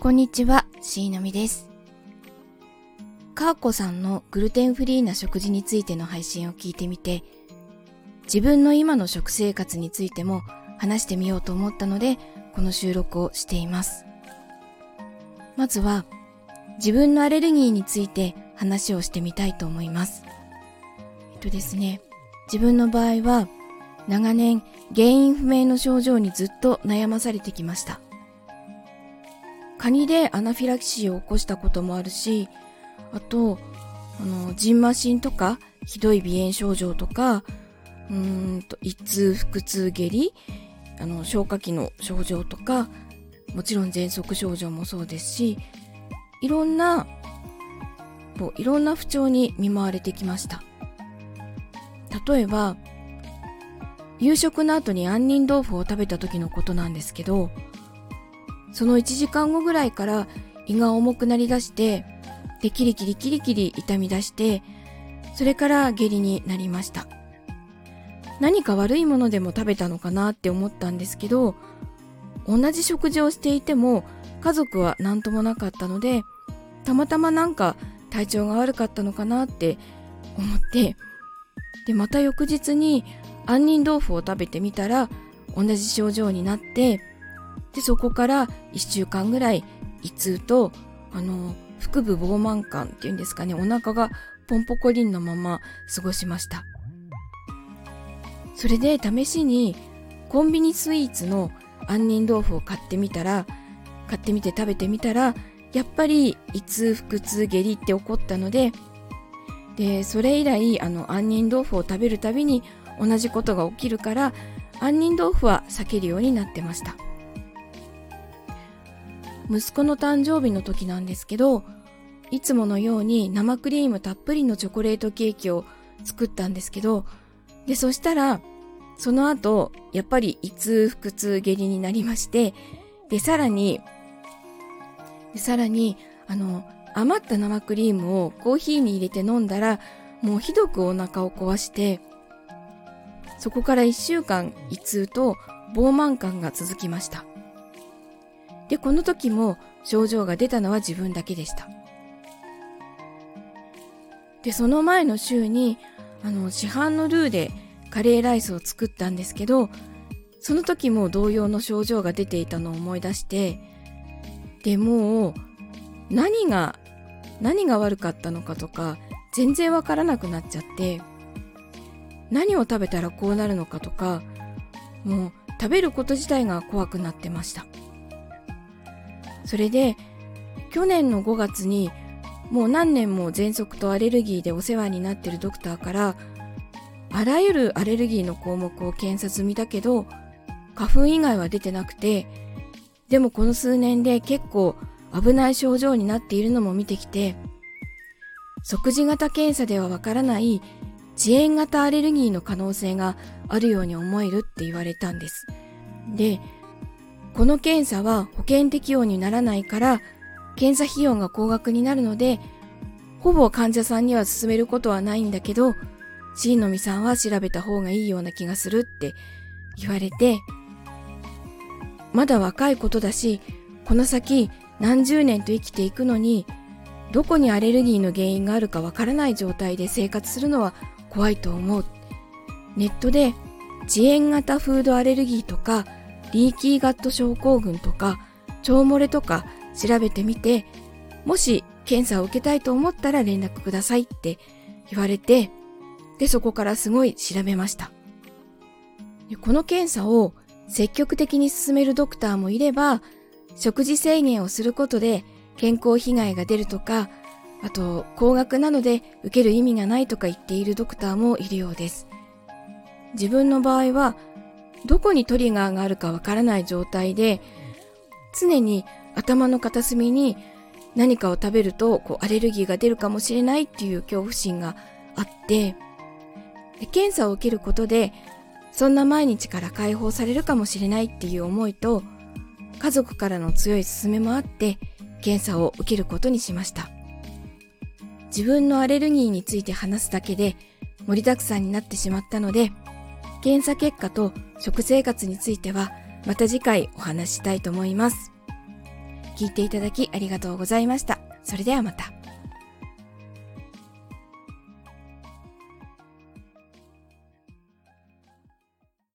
こんにちは、しーのみです。かーこさんのグルテンフリーな食事についての配信を聞いてみて、自分の今の食生活についても話してみようと思ったので、この収録をしています。まずは、自分のアレルギーについて話をしてみたいと思います。えっとですね、自分の場合は、長年原因不明の症状にずっと悩まされてきました。カニでアナフィラキシーを起こしたこともあるし、あと、あの、ジンマシンとか、ひどい鼻炎症状とか、うんと、一痛、腹痛、下痢、あの、消化器の症状とか、もちろん喘息症状もそうですし、いろんな、こういろんな不調に見舞われてきました。例えば、夕食の後に杏仁豆腐を食べた時のことなんですけど、その1時間後ぐらいから胃が重くなりだして、で、キリキリキリキリ痛み出して、それから下痢になりました。何か悪いものでも食べたのかなって思ったんですけど、同じ食事をしていても家族は何ともなかったので、たまたまなんか体調が悪かったのかなって思って、で、また翌日に杏仁豆腐を食べてみたら同じ症状になって、で、そこから1週間ぐらい胃痛と、あの、腹部膨満感っていうんですかね、お腹がポンポコリンのまま過ごしました。それで試しにコンビニスイーツの杏仁豆腐を買ってみたら、買ってみて食べてみたら、やっぱり胃痛、腹痛、下痢って起こったので、で、それ以来、あの、杏仁豆腐を食べるたびに同じことが起きるから、杏仁豆腐は避けるようになってました。息子の誕生日の時なんですけど、いつものように生クリームたっぷりのチョコレートケーキを作ったんですけど、で、そしたら、その後、やっぱり胃痛、腹痛、下痢になりまして、で、さらに、でさらに、あの、余った生クリームをコーヒーに入れて飲んだら、もうひどくお腹を壊して、そこから一週間胃痛と膨満感が続きました。で、この時も症状が出たのは自分だけでした。で、その前の週に、あの、市販のルーでカレーライスを作ったんですけど、その時も同様の症状が出ていたのを思い出して、でもう、何が、何が悪かったのかとか、全然わからなくなっちゃって、何を食べたらこうなるのかとか、もう食べること自体が怖くなってました。それで去年の5月にもう何年も喘息とアレルギーでお世話になってるドクターからあらゆるアレルギーの項目を検査済みだけど花粉以外は出てなくてでもこの数年で結構危ない症状になっているのも見てきて即時型検査ではわからない遅延型アレルギーの可能性があるように思えるって言われたんです。で、この検査は保険適用にならないから、検査費用が高額になるので、ほぼ患者さんには勧めることはないんだけど、しのみさんは調べた方がいいような気がするって言われて、まだ若いことだし、この先何十年と生きていくのに、どこにアレルギーの原因があるかわからない状態で生活するのは怖いと思う。ネットで遅延型フードアレルギーとかリーキーガット症候群とか腸漏れとか調べてみて、もし検査を受けたいと思ったら連絡くださいって言われて、で、そこからすごい調べました。この検査を積極的に進めるドクターもいれば、食事制限をすることで健康被害が出るとか、あと高額なので受ける意味がないとか言っているドクターもいるようです。自分の場合はどこにトリガーがあるかわからない状態で、常に頭の片隅に何かを食べるとこうアレルギーが出るかもしれないっていう恐怖心があってで、検査を受けることで、そんな毎日から解放されるかもしれないっていう思いと、家族からの強い勧めもあって、検査を受けることにしました。自分のアレルギーについて話すだけで盛りだくさんになってしまったので、検査結果と食生活についてはまた次回お話したいと思います。聞いていただきありがとうございました。それではまた。